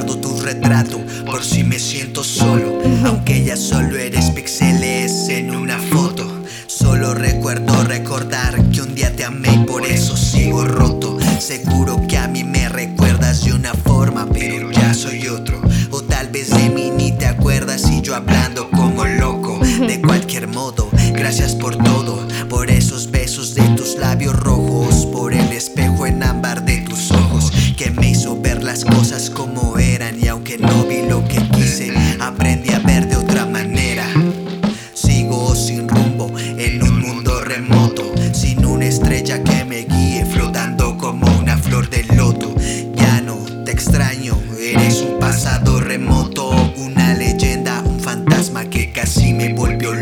guardo tu retrato por si me siento solo. Aunque ya solo eres píxeles en una foto. Solo recuerdo recordar que un día te amé y por eso sigo roto. Seguro que a mí me recuerdas de una forma, pero ya soy otro. O tal vez de mí ni te acuerdas y yo hablando como loco. De cualquier modo, gracias por todo. Por esos besos de tus labios rojos. Por el espejo en ámbar de tus ojos. Que me hizo ver las cosas como eran. Y aunque no vi lo que quise, aprendí a ver de otra manera. Sigo sin rumbo en un mundo remoto, sin una estrella que me guíe, flotando como una flor de loto. Ya no te extraño, eres un pasado remoto, una leyenda, un fantasma que casi me volvió